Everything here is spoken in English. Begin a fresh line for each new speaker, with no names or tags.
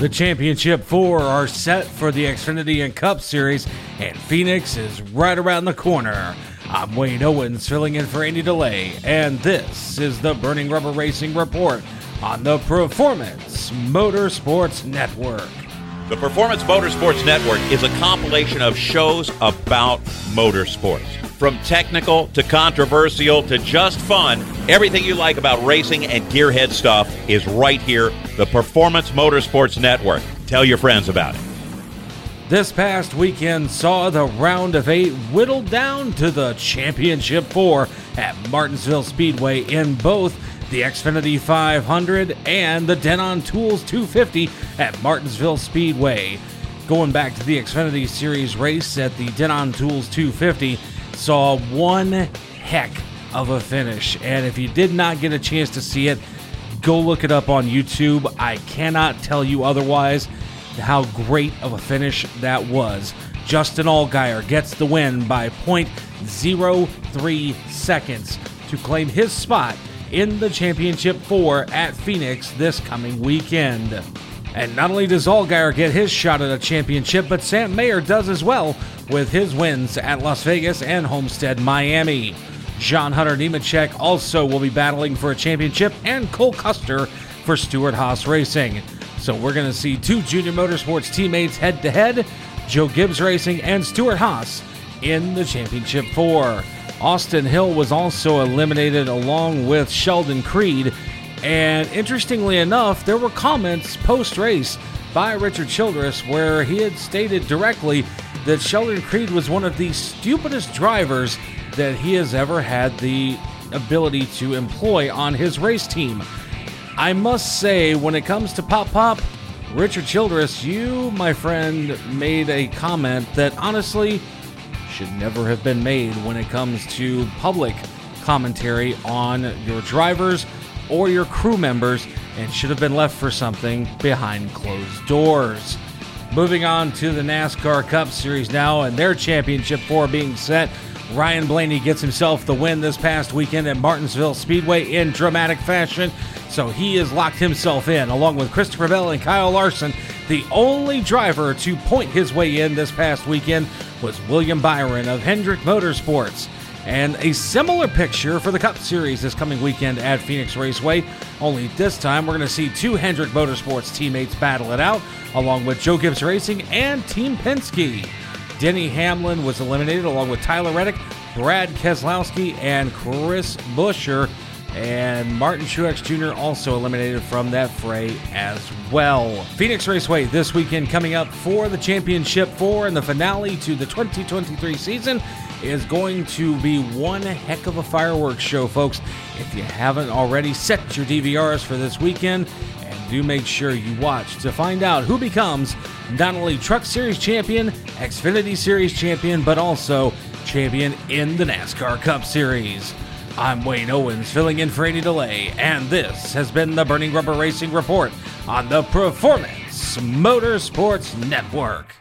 The championship four are set for the Xfinity and Cup Series, and Phoenix is right around the corner. I'm Wayne Owens filling in for Andy DeLay, and this is the Burning Rubber Racing Report on the Performance Motorsports Network.
The Performance Motorsports Network is a compilation of shows about motorsports. From technical to controversial to just fun, everything you like about racing and gearhead stuff is right here, the Performance Motorsports Network. Tell your friends about it.
This past weekend saw the round of eight whittled down to the championship four at Martinsville Speedway in both the Xfinity 500 and the Dead On Tools 250 at Martinsville Speedway. Going back to the Xfinity Series race at the Dead On Tools 250, saw one heck of a finish. And if you did not get a chance to see it, go look it up on YouTube. I cannot tell you otherwise how great of a finish that was. Justin Allgaier gets the win by 0.03 seconds to claim his spot in the championship four at Phoenix this coming weekend. And not only does Allgaier get his shot at a championship, but Sam Mayer does as well with his wins at Las Vegas and Homestead, Miami. John Hunter Nemechek also will be battling for a championship, and Cole Custer for Stewart Haas Racing. So we're going to see two junior motorsports teammates head to head Joe Gibbs Racing and Stewart Haas in the championship four. Austin Hill was also eliminated along with Sheldon Creed. And interestingly enough, there were comments post race by Richard Childress where he had stated directly that Sheldon Creed was one of the stupidest drivers that he has ever had the ability to employ on his race team. I must say, when it comes to Pop Pop, Richard Childress, you, my friend, made a comment that honestly should never have been made when it comes to public commentary on your drivers or your crew members and should have been left for something behind closed doors. Moving on to the NASCAR Cup Series now, and their championship four being set. Ryan Blaney gets himself the win this past weekend at Martinsville Speedway in dramatic fashion, so he has locked himself in, along with Christopher Bell and Kyle Larson. The only driver to point his way in this past weekend was William Byron of Hendrick Motorsports. And a similar picture for the Cup Series this coming weekend at Phoenix Raceway. Only this time, we're going to see two Hendrick Motorsports teammates battle it out, along with Joe Gibbs Racing and Team Penske. Denny Hamlin was eliminated along with Tyler Reddick, Brad Keselowski, and Chris Buescher. And Martin Truex Jr. also eliminated from that fray as well. Phoenix Raceway this weekend coming up for the championship four and the finale to the 2023 season is going to be one heck of a fireworks show, folks. If you haven't already, set your DVRs for this weekend and do make sure you watch to find out who becomes not only Truck Series champion, Xfinity Series champion, but also champion in the NASCAR Cup Series. I'm Wayne Owens filling in for Andy DeLay, and this has been the Burning Rubber Racing Report on the Performance Motorsports Network.